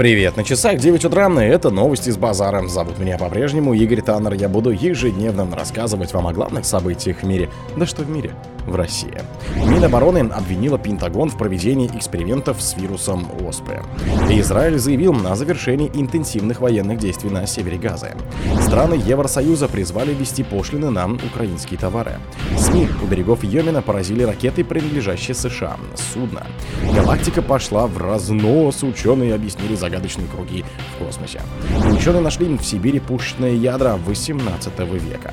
Привет, на часах 9 утра, и это новости с базара. Зовут меня по-прежнему Игорь Таннер. Я буду ежедневно рассказывать вам о главных событиях в мире. Да что в мире? В России. Минобороны обвинила Пентагон в проведении экспериментов с вирусом ОСП. Израиль заявил на завершении интенсивных военных действий на севере Газа. Страны Евросоюза призвали ввести пошлины на украинские товары. СМИ у берегов Йемена поразили ракеты, принадлежащие США. Судно. Галактика пошла в разнос. Ученые объяснили загадочные круги в космосе. Ученые нашли в Сибири пушечные ядра 18 века.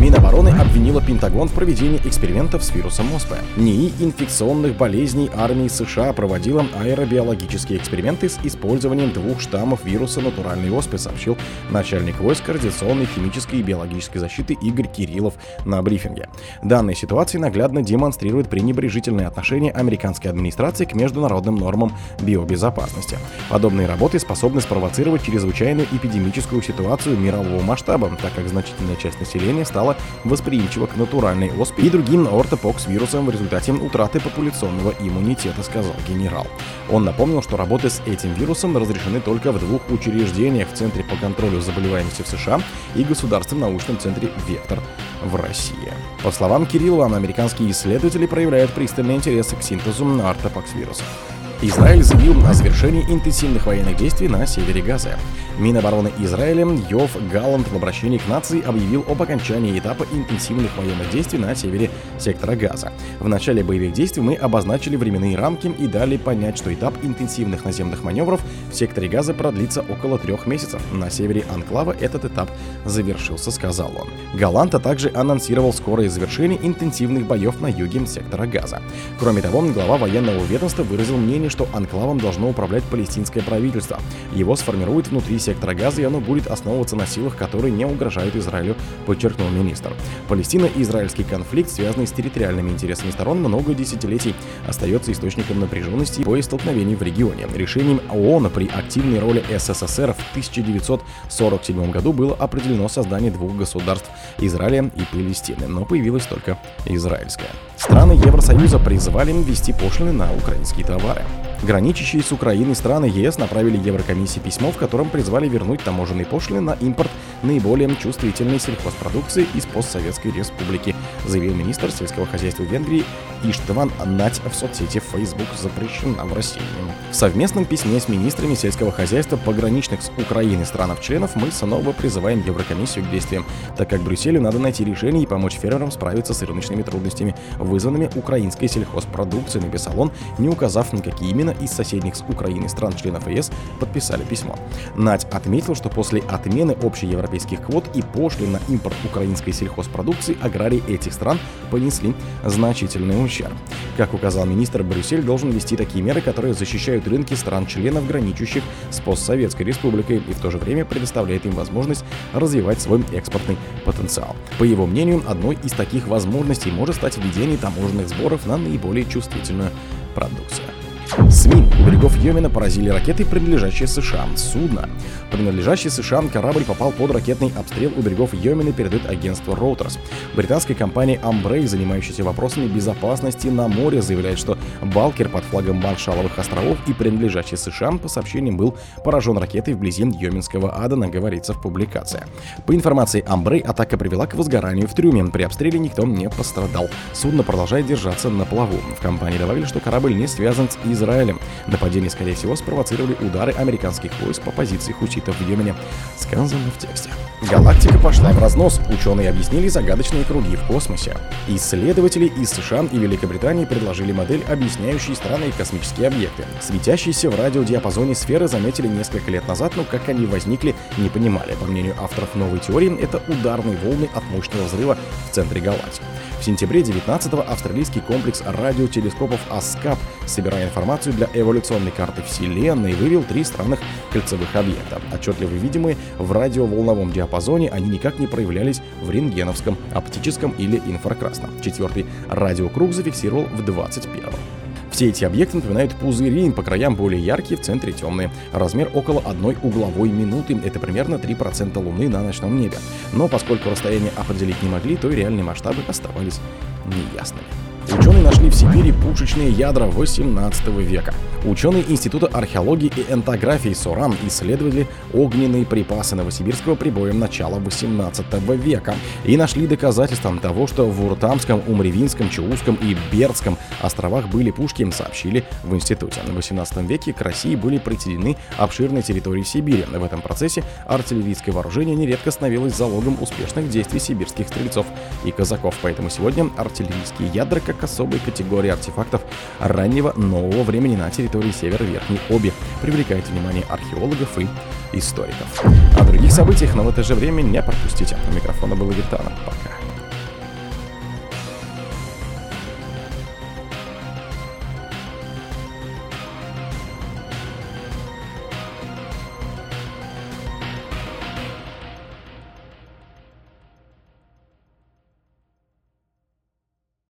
Минобороны обвинила Пентагон в проведении экспериментов с вирусом ОСП. НИИ инфекционных болезней армии США проводила аэробиологические эксперименты с использованием двух штаммов вируса натуральной оспы, сообщил начальник войск радиационной, химической и биологической защиты Игорь Кириллов на брифинге. Данная ситуация наглядно демонстрирует пренебрежительное отношение американской администрации к международным нормам биобезопасности. Подобные работы способны спровоцировать чрезвычайную эпидемическую ситуацию мирового масштаба, так как значительная часть населения населения стало восприимчиво к натуральной оспе и другим ортопокс-вирусам в результате утраты популяционного иммунитета, сказал генерал. Он напомнил, что работы с этим вирусом разрешены только в двух учреждениях в Центре по контролю заболеваемости в США и Государственном научном центре «Вектор» в России. По словам Кириллова, американские исследователи проявляют пристальный интерес к синтезу ортопокс-вируса. Израиль заявил о завершении интенсивных военных действий на севере Газа. Минобороны Израиля Йов Галланд в обращении к нации объявил об окончании этапа интенсивных военных действий на севере сектора Газа. В начале боевых действий мы обозначили временные рамки и дали понять, что этап интенсивных наземных маневров в секторе Газа продлится около трех месяцев. На севере Анклава этот этап завершился, сказал он. Галанта также анонсировал скорое завершение интенсивных боев на юге сектора Газа. Кроме того, глава военного ведомства выразил мнение, что анклавом должно управлять палестинское правительство. Его сформируют внутри сектора Газа, и оно будет основываться на силах, которые не угрожают Израилю, подчеркнул министр. Палестина и израильский конфликт, связанный с территориальными интересами сторон, много десятилетий остается источником напряженности и боестолкновений в регионе. Решением ООН при активной роли СССР в 1947 году было определено создание двух государств – Израиля и Палестины, но появилась только израильская. Страны Евросоюза призывали ввести пошлины на украинские товары. Граничащие с Украиной страны ЕС направили Еврокомиссии письмо, в котором призвали вернуть таможенные пошлины на импорт наиболее чувствительной сельхозпродукции из постсоветской республики, заявил министр сельского хозяйства Венгрии Иштван Нать в соцсети Facebook запрещена в России. В совместном письме с министрами сельского хозяйства пограничных с Украиной странов-членов мы снова призываем Еврокомиссию к действиям, так как Брюсселю надо найти решение и помочь фермерам справиться с рыночными трудностями, вызванными украинской сельхозпродукцией, написал он, не указав на какие именно из соседних с Украиной стран-членов ЕС подписали письмо. Нать отметил, что после отмены общеевропейских квот и пошлин на импорт украинской сельхозпродукции аграрии этих стран понесли значительный ущерб. Как указал министр, Брюссель должен ввести такие меры, которые защищают рынки стран-членов, граничащих с постсоветской республикой, и в то же время предоставляет им возможность развивать свой экспортный потенциал. По его мнению, одной из таких возможностей может стать введение таможенных сборов на наиболее чувствительную продукцию. СМИ у берегов Йемена поразили ракеты, принадлежащие США. Судно, принадлежащий США корабль попал под ракетный обстрел у берегов Йемена, передает агентство Reuters. Британская компания Ambrey, занимающаяся вопросами безопасности на море, заявляет, что Балкер под флагом Маршаловых островов и принадлежащий США, по сообщениям, был поражен ракетой вблизи Йеменского Адена, говорится в публикации. По информации Ambrey, атака привела к возгоранию в трюме. При обстреле никто не пострадал. Судно продолжает держаться на плаву. В компании добавили, что корабль не связан с Израилем. Нападение, скорее всего, спровоцировали удары американских войск по позиции хуситов в Йемене. Сказано в тексте. Галактика пошла в разнос. Ученые объяснили загадочные круги в космосе. Исследователи из США и Великобритании предложили модель, объясняющую странные космические объекты. Светящиеся в радиодиапазоне сферы заметили несколько лет назад, но как они возникли, не понимали. По мнению авторов новой теории, это ударные волны от мощного взрыва в центре галактики. В сентябре 19-го австралийский комплекс радиотелескопов АСКАП, собирая информацию для эволюционной карты Вселенной, вывел три странных кольцевых объекта. Отчетливо видимые в радиоволновом диапазоне, они никак не проявлялись в рентгеновском, оптическом или инфракрасном. Четвертый радиокруг зафиксировал в 21-м. Все эти объекты напоминают пузыри, по краям более яркие, в центре темные. Размер около одной угловой минуты, это примерно 3% Луны на ночном небе. Но поскольку расстояние определить не могли, то и реальные масштабы оставались неясными. Ученые нашли в Сибири пушечные ядра 18 века. Ученые Института археологии и энтографии СОРАН исследовали огненные припасы новосибирского прибоя начала 18 века и нашли доказательства того, что в Уртамском, Умревинском, Чауском и Бердском островах были пушки, сообщили в институте. В 18 веке к России были присоединены обширные территории Сибири. В этом процессе артиллерийское вооружение нередко становилось залогом успешных действий сибирских стрельцов и казаков. Поэтому сегодня артиллерийские ядра как особой категории артефактов раннего нового времени на территории территории Северо-Верхней Оби, привлекает внимание археологов и историков. О других событиях, но в это же время не пропустите. У микрофона был Игорь Пока.